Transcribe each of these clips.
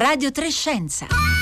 Radio Trescenza.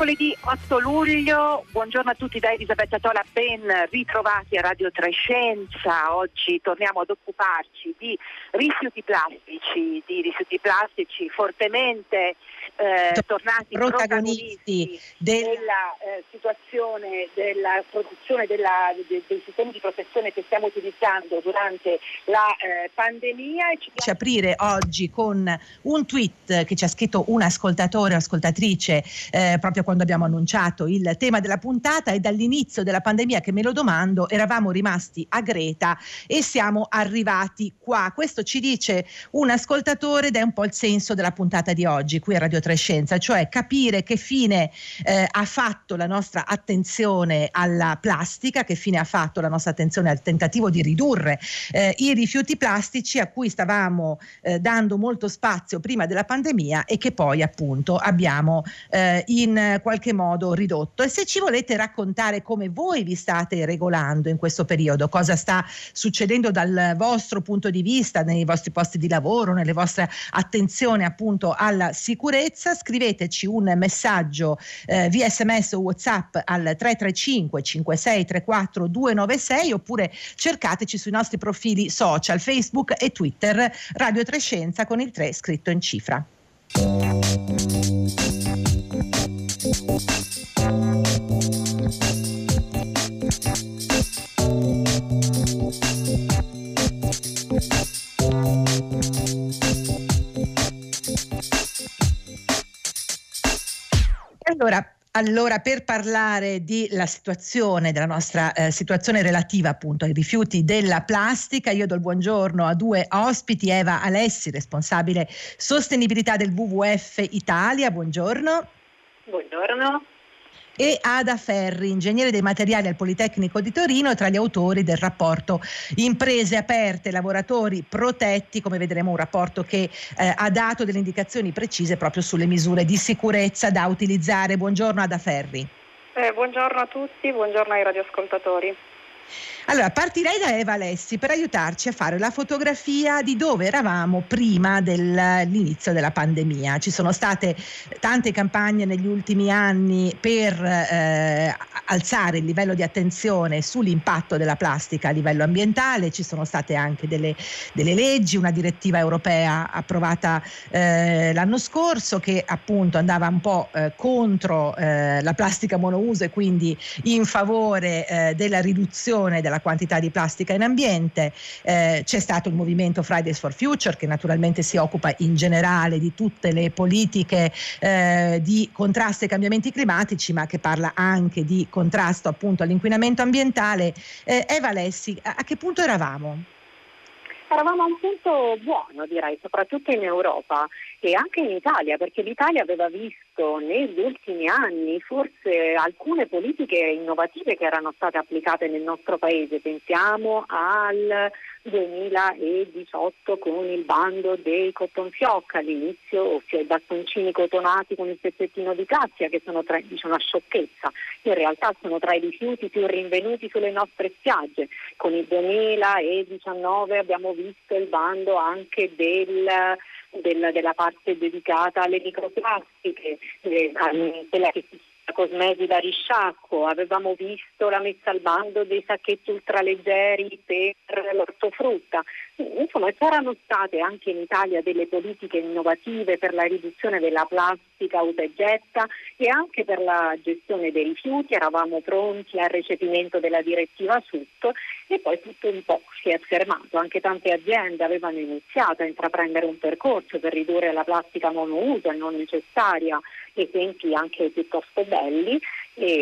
Mercoledì 8 luglio, buongiorno a tutti da Elisabetta Tola, ben ritrovati a Radio Trescenza. Oggi torniamo ad occuparci di rifiuti plastici, di rifiuti plastici fortemente eh, tornati protagonisti, del... della eh, situazione della produzione della, de, dei sistemi di protezione che stiamo utilizzando durante la eh, pandemia. E ci... aprire oggi con un tweet che ci ha scritto un ascoltatore o ascoltatrice eh, proprio quando abbiamo annunciato il tema della puntata e dall'inizio della pandemia che me lo domando eravamo rimasti a Greta e siamo arrivati qua. Questo ci dice un ascoltatore ed è un po' il senso della puntata di oggi qui a Radio 3 Scienza, cioè capire che fine eh, ha fatto la nostra attenzione alla plastica, che fine ha fatto la nostra attenzione al tentativo di ridurre eh, i rifiuti plastici a cui stavamo eh, dando molto spazio prima della pandemia e che poi appunto abbiamo eh, in qualche modo ridotto. E se ci volete raccontare come voi vi state regolando in questo periodo, cosa sta succedendo dal vostro punto di vista nei vostri posti di lavoro, nelle vostre attenzioni appunto alla sicurezza, scriveteci un messaggio eh, via sms o whatsapp al 335 5634 296 oppure cercateci sui nostri profili social Facebook e Twitter Radio Trescenza con il 3 scritto in cifra. Allora, allora, per parlare della situazione, della nostra eh, situazione relativa appunto ai rifiuti della plastica, io do il buongiorno a due ospiti, Eva Alessi, responsabile sostenibilità del WWF Italia, buongiorno. Buongiorno e Ada Ferri, ingegnere dei materiali al Politecnico di Torino, tra gli autori del rapporto Imprese aperte, lavoratori protetti, come vedremo un rapporto che eh, ha dato delle indicazioni precise proprio sulle misure di sicurezza da utilizzare. Buongiorno Ada Ferri. Eh, buongiorno a tutti, buongiorno ai radioascoltatori. Allora, partirei da Eva Alessi per aiutarci a fare la fotografia di dove eravamo prima dell'inizio della pandemia. Ci sono state tante campagne negli ultimi anni per eh, alzare il livello di attenzione sull'impatto della plastica a livello ambientale, ci sono state anche delle, delle leggi, una direttiva europea approvata eh, l'anno scorso che appunto andava un po' eh, contro eh, la plastica monouso e quindi in favore eh, della riduzione della quantità di plastica in ambiente. Eh, c'è stato il movimento Fridays for Future che naturalmente si occupa in generale di tutte le politiche eh, di contrasto ai cambiamenti climatici, ma che parla anche di contrasto appunto all'inquinamento ambientale. Eh, Eva Alessi, a, a che punto eravamo? Eravamo a un punto buono, direi, soprattutto in Europa e anche in Italia, perché l'Italia aveva visto negli ultimi anni forse alcune politiche innovative che erano state applicate nel nostro paese. Pensiamo al 2018 con il bando dei cotton fioc all'inizio, cioè bastoncini cotonati con il pezzettino di cassia che sono tra, dice una sciocchezza, in realtà sono tra i rifiuti più rinvenuti sulle nostre spiagge. Con il 2019 abbiamo visto il bando anche del del, della parte dedicata alle microplastiche, eh, che si cosmesi da risciacquo, avevamo visto la messa al bando dei sacchetti ultraleggeri per l'ortofrutta. Insomma, c'erano state anche in Italia delle politiche innovative per la riduzione della plastica usa e getta e anche per la gestione dei rifiuti, eravamo pronti al recepimento della direttiva SUT e poi tutto un po' si è fermato. Anche tante aziende avevano iniziato a intraprendere un percorso per ridurre la plastica monouso e non necessaria esempi anche piuttosto belli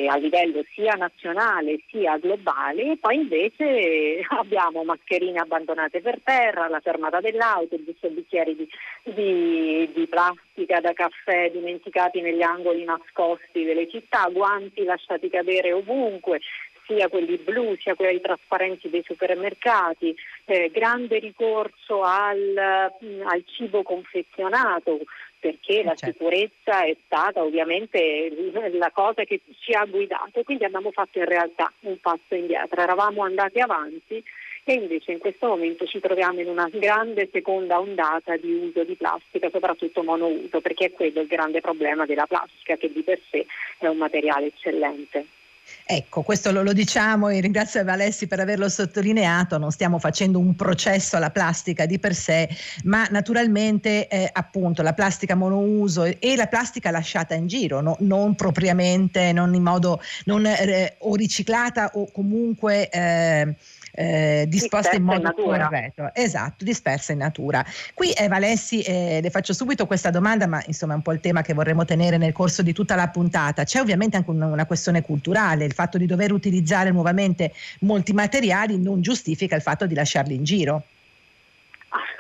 a livello sia nazionale sia globale, poi invece abbiamo mascherine abbandonate per terra, la fermata dell'autobus, bicchieri di, di, di plastica da caffè dimenticati negli angoli nascosti delle città, guanti lasciati cadere ovunque, sia quelli blu sia quelli trasparenti dei supermercati, eh, grande ricorso al, al, cibo confezionato perché la certo. sicurezza è stata ovviamente la cosa che ci ha guidato, quindi abbiamo fatto in realtà un passo indietro, eravamo andati avanti e invece in questo momento ci troviamo in una grande seconda ondata di uso di plastica, soprattutto monouso, perché è quello il grande problema della plastica che di per sé è un materiale eccellente. Ecco, questo lo, lo, diciamo e ringrazio Valessi per averlo sottolineato, non stiamo facendo un processo alla plastica di per sé, ma naturalmente eh, appunto la plastica monouso e la plastica lasciata in giro, no, non propriamente, non in modo non, eh, o riciclata o comunque... Eh, eh, disposte in modo corretto, esatto, dispersa in natura. Qui eh, Valessi eh, le faccio subito questa domanda, ma insomma è un po' il tema che vorremmo tenere nel corso di tutta la puntata. C'è ovviamente anche una, una questione culturale, il fatto di dover utilizzare nuovamente molti materiali non giustifica il fatto di lasciarli in giro.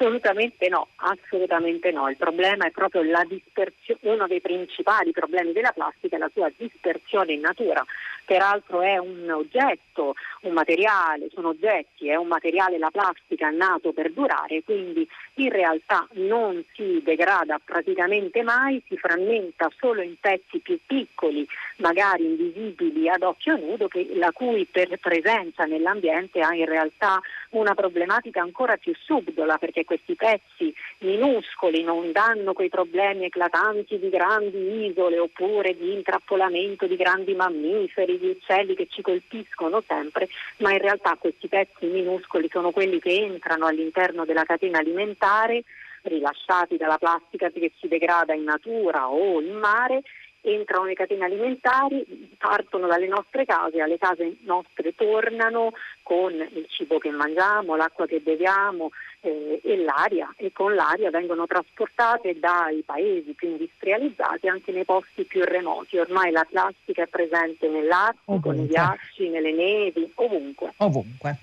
Assolutamente no, assolutamente no. Il problema è proprio la dispersione, uno dei principali problemi della plastica è la sua dispersione in natura peraltro è un oggetto, un materiale, sono oggetti, è un materiale, la plastica nato per durare, quindi in realtà non si degrada praticamente mai, si frammenta solo in pezzi più piccoli, magari invisibili ad occhio nudo, che, la cui presenza nell'ambiente ha in realtà una problematica ancora più subdola, perché questi pezzi minuscoli non danno quei problemi eclatanti di grandi isole oppure di intrappolamento di grandi mammiferi, degli uccelli che ci colpiscono sempre, ma in realtà questi pezzi minuscoli sono quelli che entrano all'interno della catena alimentare, rilasciati dalla plastica che si degrada in natura o in mare entrano nelle catene alimentari, partono dalle nostre case, alle case nostre tornano con il cibo che mangiamo, l'acqua che beviamo, eh, e l'aria e con l'aria vengono trasportate dai paesi più industrializzati anche nei posti più remoti. Ormai la plastica è presente nell'Artico, nei ghiacci, nelle nevi, ovunque. Ovunque.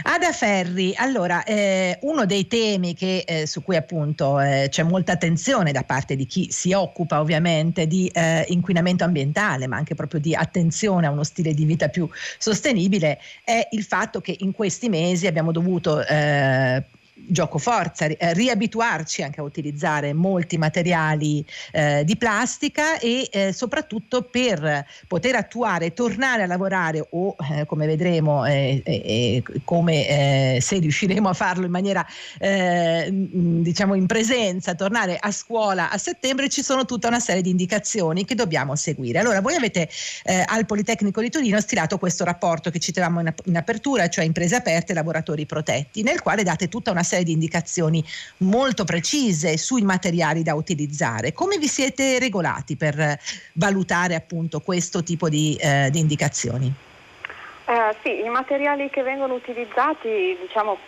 Ada Ferri, allora, eh, uno dei temi che, eh, su cui appunto eh, c'è molta attenzione da parte di chi si occupa ovviamente di eh, inquinamento ambientale, ma anche proprio di attenzione a uno stile di vita più sostenibile, è il fatto che in questi mesi abbiamo dovuto eh, gioco forza, eh, riabituarci anche a utilizzare molti materiali eh, di plastica e eh, soprattutto per poter attuare, tornare a lavorare o eh, come vedremo eh, come eh, se riusciremo a farlo in maniera diciamo in presenza, tornare a scuola a settembre ci sono tutta una serie di indicazioni che dobbiamo seguire. Allora voi avete al Politecnico di Torino stilato questo rapporto che citavamo in, in apertura, cioè imprese aperte e lavoratori protetti, nel quale date tutta una serie di indicazioni molto precise sui materiali da utilizzare. Come vi siete regolati per valutare appunto questo tipo di, eh, di indicazioni? Eh, sì, i materiali che vengono utilizzati, diciamo,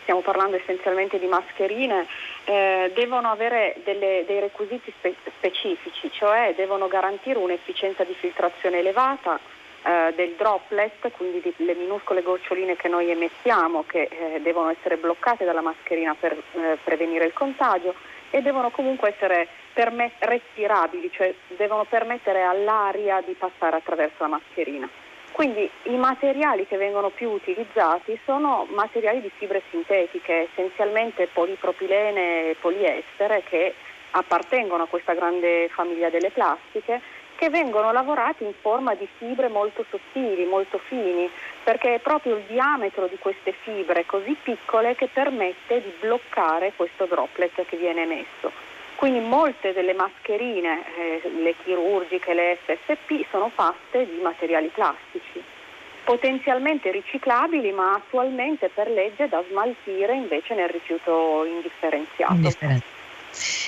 stiamo parlando essenzialmente di mascherine, eh, devono avere delle, dei requisiti spe- specifici, cioè devono garantire un'efficienza di filtrazione elevata, eh, del droplet, quindi di, le minuscole goccioline che noi emettiamo che eh, devono essere bloccate dalla mascherina per eh, prevenire il contagio e devono comunque essere permet- respirabili, cioè devono permettere all'aria di passare attraverso la mascherina. Quindi i materiali che vengono più utilizzati sono materiali di fibre sintetiche, essenzialmente polipropilene e poliestere che appartengono a questa grande famiglia delle plastiche che vengono lavorati in forma di fibre molto sottili, molto fini, perché è proprio il diametro di queste fibre così piccole che permette di bloccare questo droplet che viene emesso. Quindi molte delle mascherine, eh, le chirurgiche, le FFP, sono fatte di materiali plastici, potenzialmente riciclabili, ma attualmente per legge da smaltire invece nel rifiuto indifferenziato. Indifferenziato.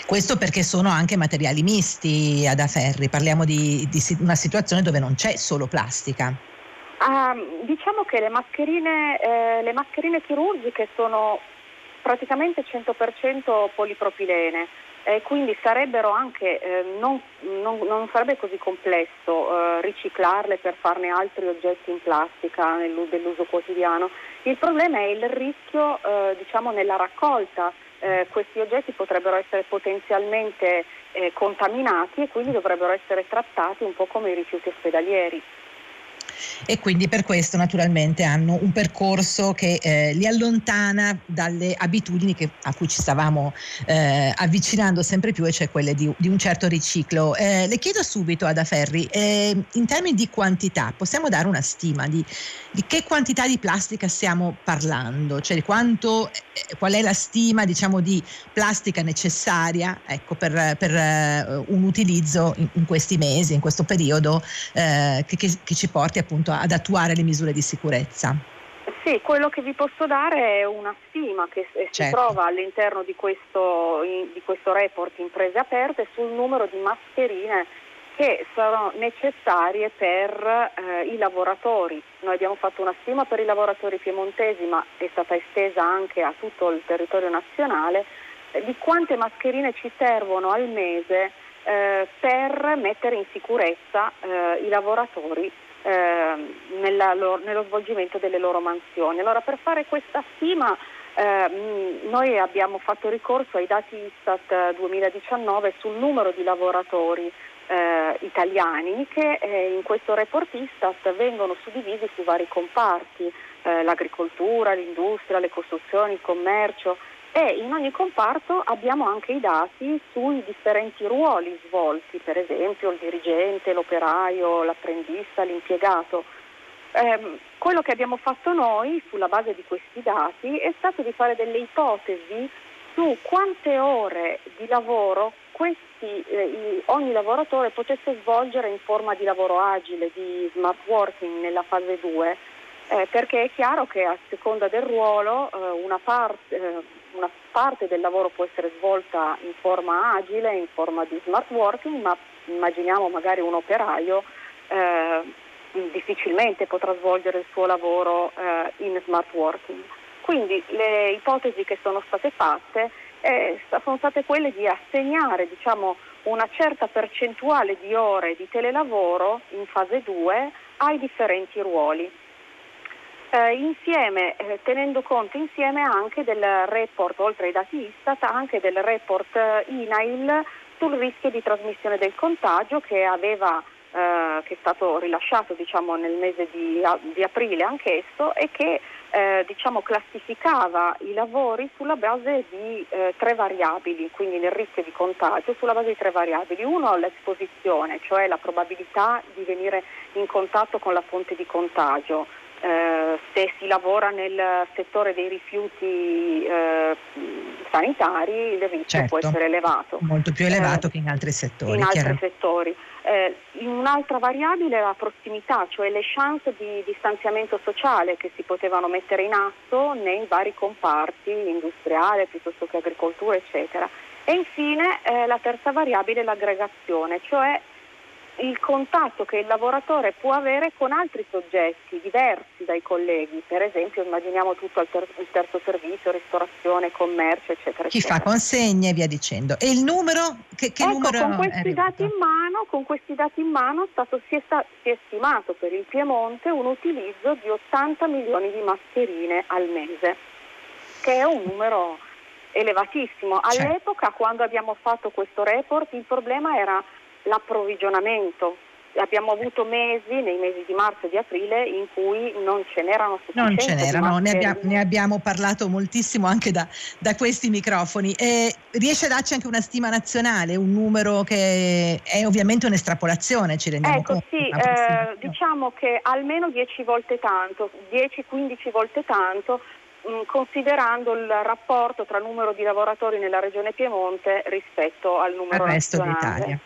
Questo perché sono anche materiali misti ad aferri, parliamo di, di una situazione dove non c'è solo plastica. Uh, diciamo che le mascherine, eh, le mascherine chirurgiche sono praticamente 100% polipropilene, eh, quindi sarebbero anche, eh, non, non, non, sarebbe così complesso eh, riciclarle per farne altri oggetti in plastica dell'uso quotidiano. Il problema è il rischio eh, diciamo, nella raccolta. Eh, questi oggetti potrebbero essere potenzialmente eh, contaminati e quindi dovrebbero essere trattati un po' come i rifiuti ospedalieri e quindi per questo naturalmente hanno un percorso che eh, li allontana dalle abitudini che, a cui ci stavamo eh, avvicinando sempre più e cioè quelle di, di un certo riciclo. Eh, le chiedo subito ad Aferri, eh, in termini di quantità possiamo dare una stima di, di che quantità di plastica stiamo parlando? Cioè quanto, eh, qual è la stima diciamo, di plastica necessaria ecco, per, per uh, un utilizzo in, in, questi mesi, in questo periodo che, che, che ci porti appunto ad attuare le misure di sicurezza? Sì, quello che vi posso dare è una stima che si certo. trova all'interno di questo, in, di questo report Imprese Aperte sul numero di mascherine che saranno necessarie per eh, i lavoratori. Noi abbiamo fatto una stima per i lavoratori piemontesi, ma è stata estesa anche a tutto il territorio nazionale, eh, di quante mascherine ci servono al mese eh, per mettere in sicurezza eh, i lavoratori eh, nella, lo, nello svolgimento delle loro mansioni. Allora per fare questa stima eh, noi abbiamo fatto ricorso ai dati Istat 2019 sul numero di lavoratori eh, italiani che eh, in questo report Istat vengono suddivisi su vari comparti, eh, l'agricoltura, l'industria, le costruzioni, il commercio, e in ogni comparto abbiamo anche i dati sui differenti ruoli svolti, per esempio il dirigente, l'operaio, l'apprendista, l'impiegato. Eh, quello che abbiamo fatto noi sulla base di questi dati è stato di fare delle ipotesi su quante ore di lavoro questi, eh, ogni lavoratore potesse svolgere in forma di lavoro agile, di smart working nella fase 2, eh, perché è chiaro che a seconda del ruolo eh, una parte eh, una parte del lavoro può essere svolta in forma agile, in forma di smart working, ma immaginiamo magari un operaio eh, difficilmente potrà svolgere il suo lavoro eh, in smart working. Quindi le ipotesi che sono state fatte eh, sono state quelle di assegnare diciamo, una certa percentuale di ore di telelavoro in fase 2 ai differenti ruoli eh, insieme, eh, tenendo conto insieme anche del report, oltre ai dati Istat, anche del report eh, INAIL sul rischio di trasmissione del contagio che, aveva, eh, che è stato rilasciato diciamo, nel mese di, di, aprile anch'esso e che eh, diciamo, classificava i lavori sulla base di eh, tre variabili, quindi nel rischio di contagio sulla base di tre variabili. Uno l'esposizione, cioè la probabilità di venire in contatto con la fonte di contagio eh, se si lavora nel settore dei rifiuti eh, sanitari il rischio certo, può essere elevato. Molto più elevato eh, che in altri settori. In altri settori. Eh, un'altra variabile è la prossimità, cioè le chance di distanziamento sociale che si potevano mettere in atto nei vari comparti industriale piuttosto che agricoltura, eccetera. E infine eh, la terza variabile è l'aggregazione, cioè il contatto che il lavoratore può avere con altri soggetti diversi dai colleghi, per esempio immaginiamo tutto il, ter- il terzo servizio, ristorazione, commercio, eccetera. Chi eccetera. fa consegne e via dicendo. E il numero? Che, che ecco, numero con questi, dati in mano, con questi dati in mano stato, si, è sta- si è stimato per il Piemonte un utilizzo di 80 milioni di mascherine al mese, che è un numero elevatissimo. Certo. All'epoca, certo. quando abbiamo fatto questo report, il problema era l'approvvigionamento. Abbiamo avuto mesi, nei mesi di marzo e di aprile, in cui non ce n'erano sufficienti. Non ce n'erano, ne abbiamo, ne abbiamo, parlato moltissimo anche da, da questi microfoni. E riesce a darci anche una stima nazionale, un numero che è ovviamente un'estrapolazione, ci rendiamo ecco, conto? Sì, eh, diciamo che almeno 10 volte tanto, 10-15 volte tanto, mm, considerando il rapporto tra numero di lavoratori nella regione Piemonte rispetto al numero al resto nazionale. d'Italia.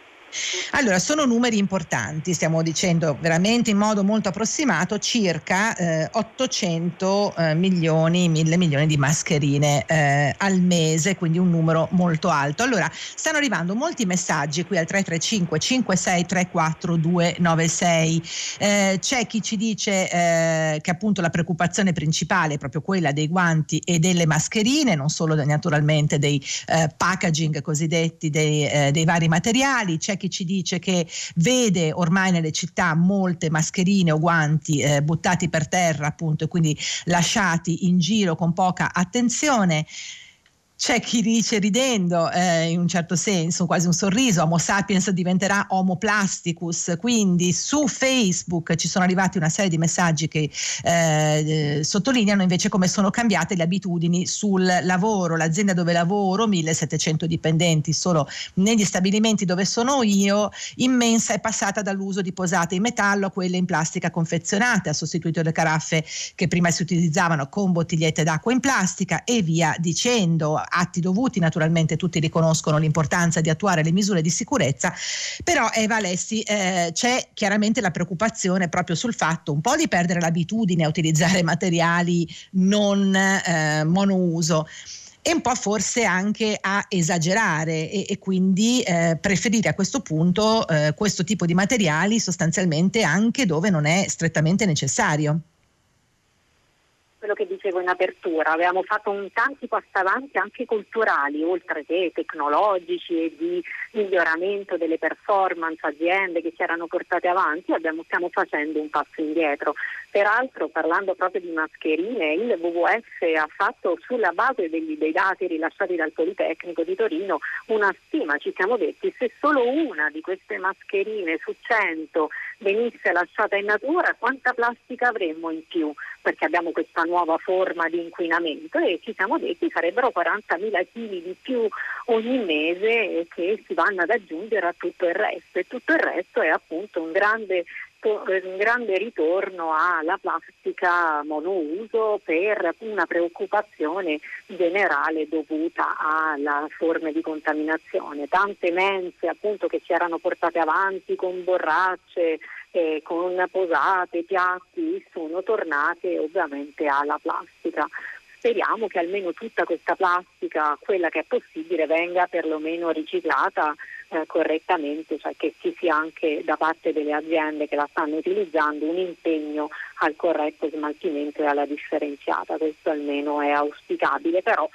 Allora, sono numeri importanti, stiamo dicendo veramente in modo molto approssimato circa eh, 800 eh, milioni, 1000 milioni di mascherine eh, al mese, quindi un numero molto alto. Allora, stanno arrivando molti messaggi qui al 335 5634 296. Eh, c'è chi ci dice eh, che appunto la preoccupazione principale è proprio quella dei guanti e delle mascherine, non solo naturalmente dei eh, packaging cosiddetti dei, dei vari materiali. C'è chi ci dice che vede ormai nelle città molte mascherine o guanti eh, buttati per terra appunto e quindi lasciati in giro con poca attenzione. C'è chi dice ridendo, eh, in un certo senso, quasi un sorriso, Homo sapiens diventerà Homo plasticus, quindi su Facebook ci sono arrivati una serie di messaggi che eh, sottolineano invece come sono cambiate le abitudini sul lavoro. L'azienda dove lavoro, 1700 dipendenti solo negli stabilimenti dove sono io, immensa è passata dall'uso di posate in metallo a quelle in plastica confezionate, ha sostituito le caraffe che prima si utilizzavano con bottigliette d'acqua in plastica e via dicendo atti dovuti, naturalmente tutti riconoscono l'importanza di attuare le misure di sicurezza, però Eva Alessi eh, c'è chiaramente la preoccupazione proprio sul fatto un po' di perdere l'abitudine a utilizzare materiali non eh, monouso e un po' forse anche a esagerare e, e quindi eh, preferire a questo punto eh, questo tipo di materiali sostanzialmente anche dove non è strettamente necessario quello che dicevo in apertura, avevamo fatto un tanti passi avanti anche culturali, oltre che tecnologici e di miglioramento delle performance aziende che si erano portate avanti, abbiamo, stiamo facendo un passo indietro. Peraltro, parlando proprio di mascherine, il WWF ha fatto sulla base degli, dei dati rilasciati dal Politecnico di Torino una stima, ci siamo detti, se solo una di queste mascherine su 100 venisse lasciata in natura, quanta plastica avremmo in più? Perché abbiamo questa nuova forma di inquinamento e ci siamo detti sarebbero 40.000 kg di più ogni mese che si vanno ad aggiungere a tutto il resto e tutto il resto è appunto un grande un grande ritorno alla plastica monouso per una preoccupazione generale dovuta alle forme di contaminazione. Tante mense appunto che si erano portate avanti con borracce, eh, con posate, piatti, sono tornate ovviamente alla plastica. Speriamo che almeno tutta questa plastica, quella che è possibile, venga perlomeno riciclata eh, correttamente, cioè che ci sia anche da parte delle aziende che la stanno utilizzando un impegno al corretto smaltimento e alla differenziata. Questo almeno è auspicabile, però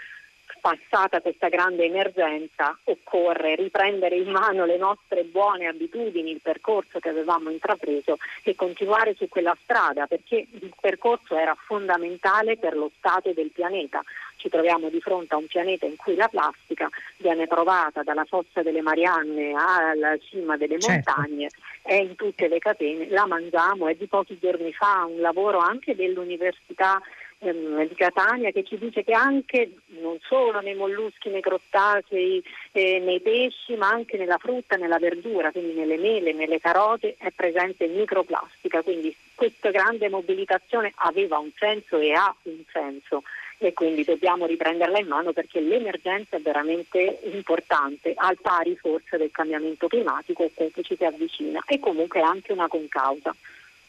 passata questa grande emergenza occorre riprendere in mano le nostre buone abitudini, il percorso che avevamo intrapreso e continuare su quella strada perché il percorso era fondamentale per lo stato del pianeta. Ci troviamo di fronte a un pianeta in cui la plastica viene trovata dalla fossa delle Marianne alla cima delle certo. montagne, è in tutte le catene, la mangiamo, è di pochi giorni fa un lavoro anche dell'Università ehm, di Catania che ci dice che anche non solo nei molluschi, nei crostacei, eh, nei pesci, ma anche nella frutta, nella verdura, quindi nelle mele, nelle carote è presente microplastica, quindi questa grande mobilitazione aveva un senso e ha un senso e quindi dobbiamo riprenderla in mano perché l'emergenza è veramente importante, al pari forse del cambiamento climatico che ci si avvicina e comunque anche una concausa.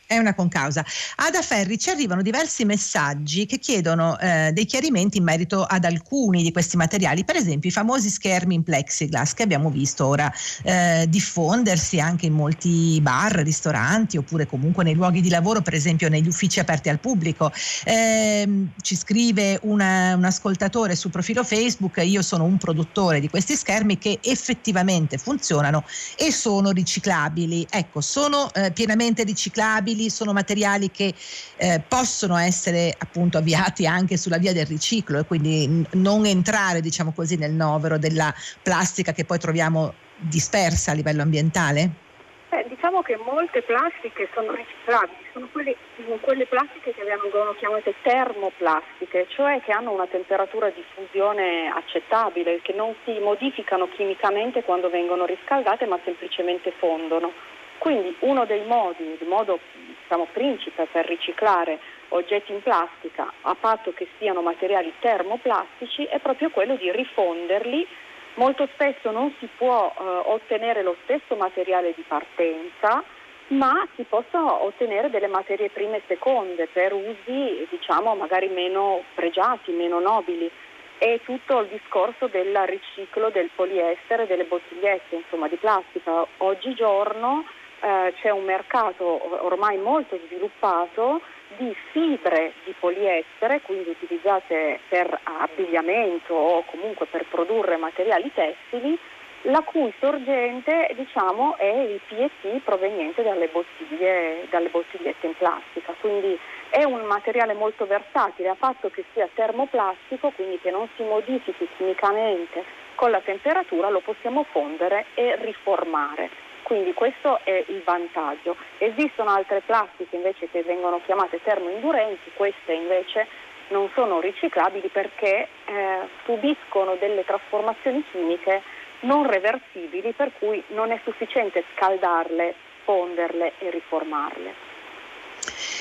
È una concausa. Ada Ferri, ci arrivano diversi messaggi che chiedono eh, dei chiarimenti in merito ad alcuni di questi materiali, per esempio i famosi schermi in plexiglass che abbiamo visto ora eh, diffondersi anche in molti bar, ristoranti oppure comunque nei luoghi di lavoro, per esempio negli uffici aperti al pubblico. Eh, ci scrive una, un ascoltatore sul profilo Facebook, io sono un produttore di questi schermi che effettivamente funzionano e sono riciclabili. Ecco, sono eh, pienamente riciclabili rinnovabili, sono materiali che eh, possono essere appunto avviati anche sulla via del riciclo e quindi n- non entrare diciamo così nel novero della plastica che poi troviamo dispersa a livello ambientale? Eh, diciamo che molte plastiche sono riciclabili, sono quelle, quelle plastiche che vengono chiamate termoplastiche, cioè che hanno una temperatura di fusione accettabile, che non si modificano chimicamente quando vengono riscaldate ma semplicemente fondono. Quindi uno dei modi, il modo diciamo, principe per riciclare oggetti in plastica a patto che siano materiali termoplastici è proprio quello di rifonderli Molto spesso non si può eh, ottenere lo stesso materiale di partenza, ma si possono ottenere delle materie prime e seconde per usi diciamo magari meno pregiati, meno nobili. È tutto il discorso del riciclo del poliestere, delle bottigliette insomma, di plastica. Oggigiorno eh, c'è un mercato ormai molto sviluppato di fibre di poliestere, quindi utilizzate per abbigliamento o comunque per produrre materiali tessili, la cui sorgente diciamo, è il PET proveniente dalle, bottiglie, dalle bottigliette in plastica. Quindi è un materiale molto versatile, a fatto che sia termoplastico, quindi che non si modifichi chimicamente con la temperatura, lo possiamo fondere e riformare. Quindi questo è il vantaggio. Esistono altre plastiche invece che vengono chiamate termoindurenti, queste invece non sono riciclabili perché eh, subiscono delle trasformazioni chimiche non reversibili per cui non è sufficiente scaldarle, fonderle e riformarle.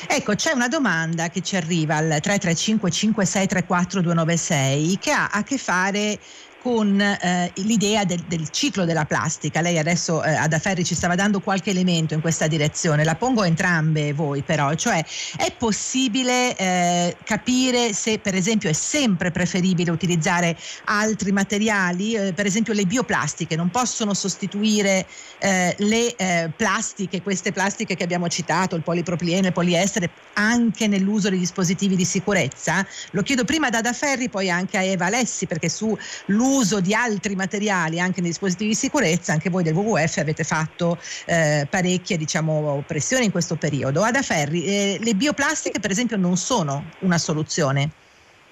Ecco, c'è una domanda che ci arriva al 335 5634 296 che ha a che fare con eh, l'idea del, del, ciclo della plastica. Lei adesso eh, ad Aferri ci stava dando qualche elemento in questa direzione, la pongo a entrambe voi però, cioè è possibile eh, capire se per esempio è sempre preferibile utilizzare altri materiali, eh, per esempio le bioplastiche non possono sostituire eh, le eh, plastiche, queste plastiche che abbiamo citato, il polipropilene, il poliestere, anche nell'uso dei dispositivi di sicurezza? Lo chiedo prima ad Ada Ferri, poi anche a Eva Alessi, perché sull'uso l'uso di altri materiali anche nei dispositivi di sicurezza, anche voi del WWF avete fatto eh, parecchie diciamo, pressioni in questo periodo. Ada Ferri, eh, le bioplastiche per esempio non sono una soluzione?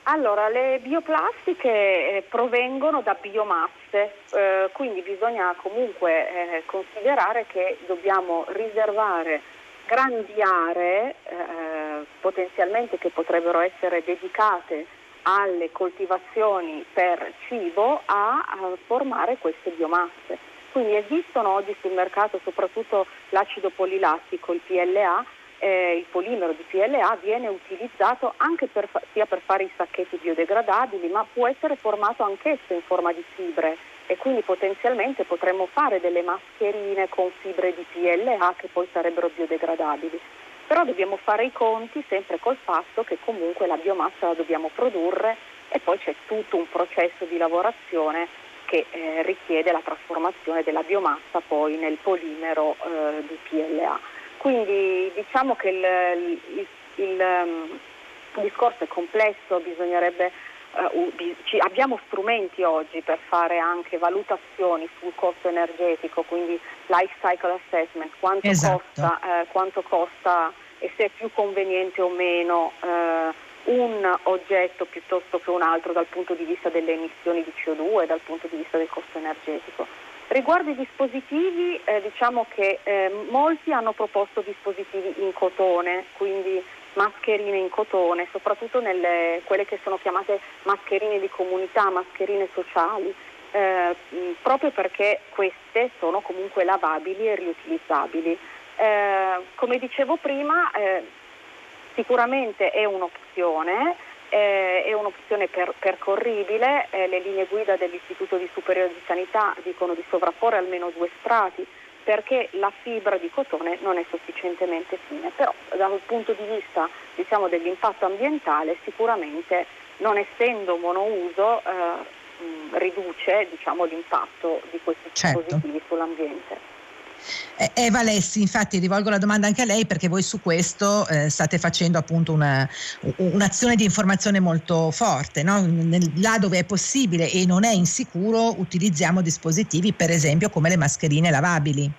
Allora, le bioplastiche eh, provengono da biomasse, eh, quindi bisogna comunque eh, considerare che dobbiamo riservare grandi aree eh, potenzialmente che potrebbero essere dedicate alle coltivazioni per cibo a, a formare queste biomasse. Quindi esistono oggi sul mercato soprattutto l'acido polilattico, il PLA, eh, il polimero di PLA viene utilizzato anche per, sia per fare i sacchetti biodegradabili, ma può essere formato anch'esso in forma di fibre e quindi potenzialmente potremmo fare delle mascherine con fibre di PLA che poi sarebbero biodegradabili però dobbiamo fare i conti sempre col fatto che comunque la biomassa la dobbiamo produrre e poi c'è tutto un processo di lavorazione che eh, richiede la trasformazione della biomassa poi nel polimero eh, di PLA. Quindi diciamo che il, il, il, il discorso è complesso, bisognerebbe abbiamo strumenti oggi per fare anche valutazioni sul costo energetico, quindi life cycle assessment, quanto, esatto. costa, uh, quanto costa, e se è più conveniente o meno uh, un oggetto piuttosto che un altro dal punto di vista delle emissioni di CO2 e dal punto di vista del costo energetico. Riguardo i dispositivi, eh, diciamo che eh, molti hanno proposto dispositivi in cotone, quindi mascherine in cotone, soprattutto nelle quelle che sono chiamate mascherine di comunità, mascherine sociali, eh, proprio perché queste sono comunque lavabili e riutilizzabili. Eh, come dicevo prima, eh, sicuramente è un'opzione, eh, è un'opzione per, percorribile, eh, le linee guida dell'Istituto di Superiore di Sanità dicono di sovrapporre almeno due strati perché la fibra di cotone non è sufficientemente fine, però dal punto di vista diciamo, dell'impatto ambientale sicuramente non essendo monouso eh, riduce diciamo, l'impatto di questi certo. dispositivi sull'ambiente. Eh, Eva Alessi, infatti rivolgo la domanda anche a lei perché voi su questo eh, state facendo appunto una, un'azione di informazione molto forte, no? Là dove è possibile e non è insicuro utilizziamo dispositivi per esempio come le mascherine lavabili.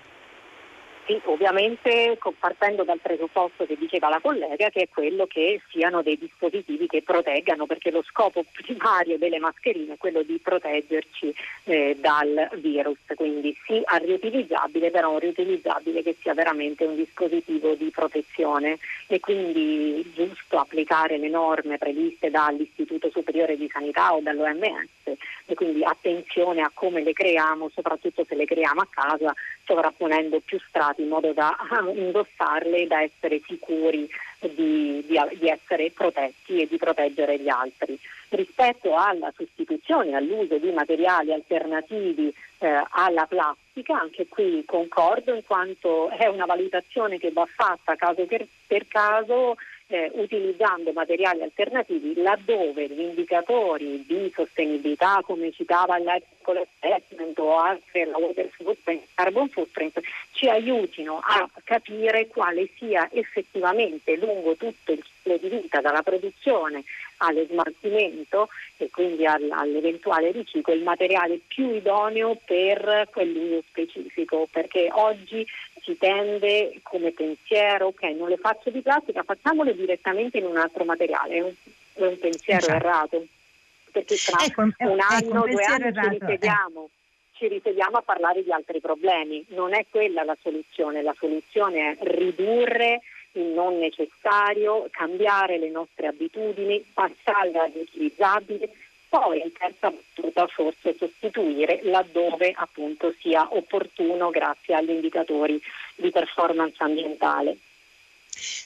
Sì, ovviamente partendo dal presupposto che diceva la collega, che è quello che siano dei dispositivi che proteggano, perché lo scopo primario delle mascherine è quello di proteggerci eh, dal virus, quindi sì a riutilizzabile, però un riutilizzabile che sia veramente un dispositivo di protezione. E quindi giusto applicare le norme previste dall'Istituto Superiore di Sanità o dall'OMS e quindi attenzione a come le creiamo, soprattutto se le creiamo a casa, sovrapponendo più strati in modo da indossarle e da essere sicuri di, di, di, essere protetti e di proteggere gli altri. rispetto alla sostituzione, all'uso di materiali alternativi eh, alla plastica, anche qui concordo in quanto è una valutazione che va fatta caso per, per caso eh, utilizzando materiali alternativi laddove gli indicatori di sostenibilità, come citava l'Ethical Assessment o altre, la Water Footprint, Carbon Footprint, ci aiutino a capire quale sia effettivamente lungo tutto il ciclo di vita, dalla produzione allo smaltimento e quindi all'eventuale riciclo, il materiale più idoneo per quell'uso specifico, perché oggi si tende come pensiero, ok, non le faccio di plastica, facciamole direttamente in un altro materiale, è un, è un pensiero esatto. errato, perché tra ecco, un ecco, anno, due anni errato, ci risediamo. Eh. Ci risediamo a parlare di altri problemi, non è quella la soluzione, la soluzione è ridurre il non necessario, cambiare le nostre abitudini, passare ad utilizzabile, poi in terza battuta forse sostituire laddove appunto sia opportuno grazie agli indicatori di performance ambientale.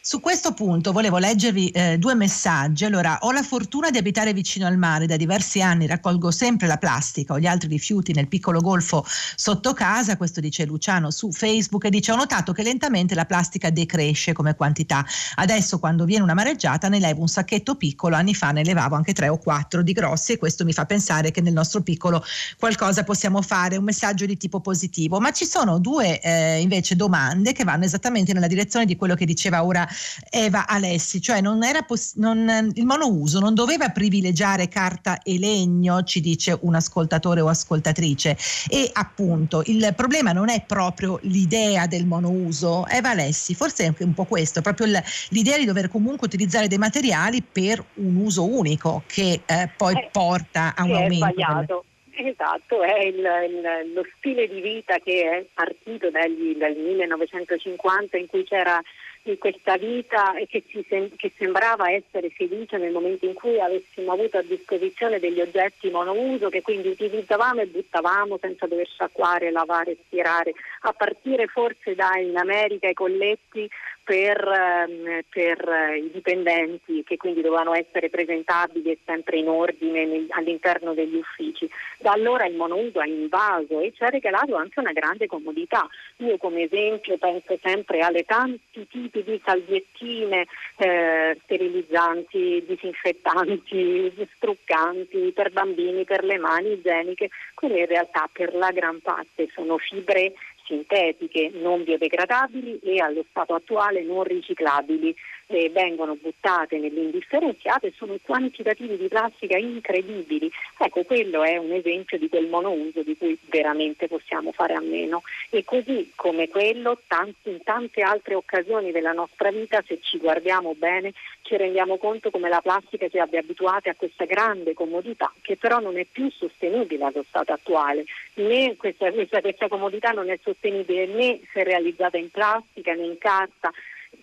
Su questo punto volevo leggervi eh, due messaggi. Allora, ho la fortuna di abitare vicino al mare, da diversi anni raccolgo sempre la plastica o gli altri rifiuti nel piccolo golfo sotto casa, questo dice Luciano su Facebook e dice ho notato che lentamente la plastica decresce come quantità. Adesso quando viene una mareggiata ne levo un sacchetto piccolo, anni fa ne levavo anche tre o quattro di grossi e questo mi fa pensare che nel nostro piccolo qualcosa possiamo fare, un messaggio di tipo positivo. Ma ci sono due eh, invece domande che vanno esattamente nella direzione di quello che diceva ora Eva Alessi, cioè non era poss- non, il monouso non doveva privilegiare carta e legno, ci dice un ascoltatore o ascoltatrice. E appunto il problema non è proprio l'idea del monouso, Eva Alessi, forse è anche un po' questo, proprio l'idea di dover comunque utilizzare dei materiali per un uso unico che eh, poi eh, porta a un aumento. È sbagliato. Esatto, è il, il, lo stile di vita che è partito dagli, dal 1950 in cui c'era di questa vita che, sem- che, sembrava essere felice nel momento in cui avessimo avuto a disposizione degli oggetti monouso che quindi utilizzavamo e buttavamo senza dover sciacquare, lavare stirare, a partire forse da in America i colletti per, ehm, per, eh, i dipendenti che quindi dovevano essere presentabili e sempre in ordine all'interno degli uffici. Da allora il monouso ha invaso e ci ha regalato anche una grande comodità. Io come esempio penso sempre alle tanti tipi di salviettine eh, sterilizzanti, disinfettanti, struccanti per bambini, per le mani igieniche, quelle in realtà per la gran parte sono fibre sintetiche non biodegradabili e allo stato attuale non riciclabili eh, vengono buttate nell'indifferenziato e sono quantitativi di plastica incredibili. Ecco, quello è un esempio di quel monouso di cui veramente possiamo fare a meno. E così come quello, tanti, in tante altre occasioni della nostra vita, se ci guardiamo bene, ci rendiamo conto come la plastica ci abbia abituati a questa grande comodità, che però non è più sostenibile allo stato attuale. Né questa, questa, questa comodità non è sostenibile né se realizzata in plastica né in carta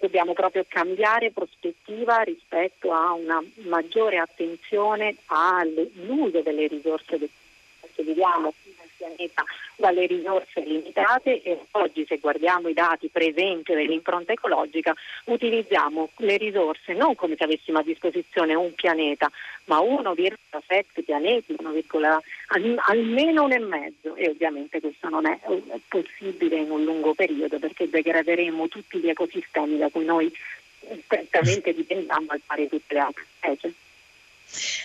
dobbiamo proprio cambiare prospettiva rispetto a una maggiore attenzione all'uso delle risorse che viviamo pianeta dalle risorse limitate e oggi se guardiamo i dati per esempio dell'impronta ecologica utilizziamo le risorse non come se avessimo a disposizione un pianeta ma 1,7 pianeti, 1, almeno un e mezzo e ovviamente questo non è possibile in un lungo periodo perché degraderemo tutti gli ecosistemi da cui noi strettamente dipendiamo al pari di tutte le altre specie.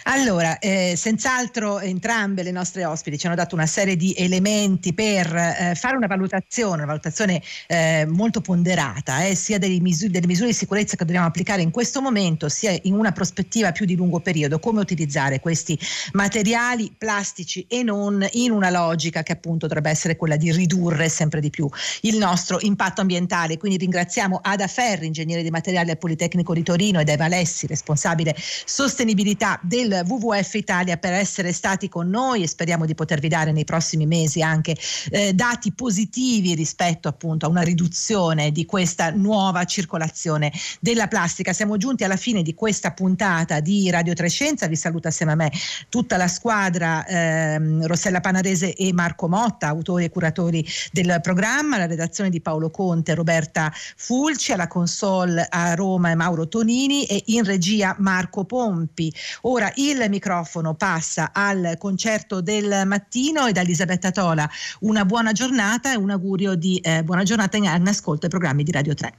Allora, eh, senz'altro entrambe le nostre ospiti ci hanno dato una serie di elementi per eh, fare una valutazione, una valutazione eh, molto ponderata, eh, sia misure, delle misure di sicurezza che dobbiamo applicare in questo momento, sia in una prospettiva più di lungo periodo, come utilizzare questi materiali plastici e non in una logica che appunto dovrebbe essere quella di ridurre sempre di più il nostro impatto ambientale. Quindi ringraziamo Ada Ferri, ingegnere di materiali al Politecnico di Torino, ed Eva Alessi, responsabile sostenibilità del WWF Italia per essere stati con noi e speriamo di potervi dare nei prossimi mesi anche eh, dati positivi rispetto appunto a una riduzione di questa nuova circolazione della plastica. Siamo giunti alla fine di questa puntata di Radio Trescenza, vi saluto assieme a me tutta la squadra ehm, Rossella Panarese e Marco Motta, autori e curatori del programma, la redazione di Paolo Conte, Roberta Fulci, alla console a Roma e Mauro Tonini e in regia Marco Pompi. Ora il microfono passa al concerto del mattino e da Elisabetta Tola una buona giornata e un augurio di eh, buona giornata in ascolto ai programmi di Radio 3.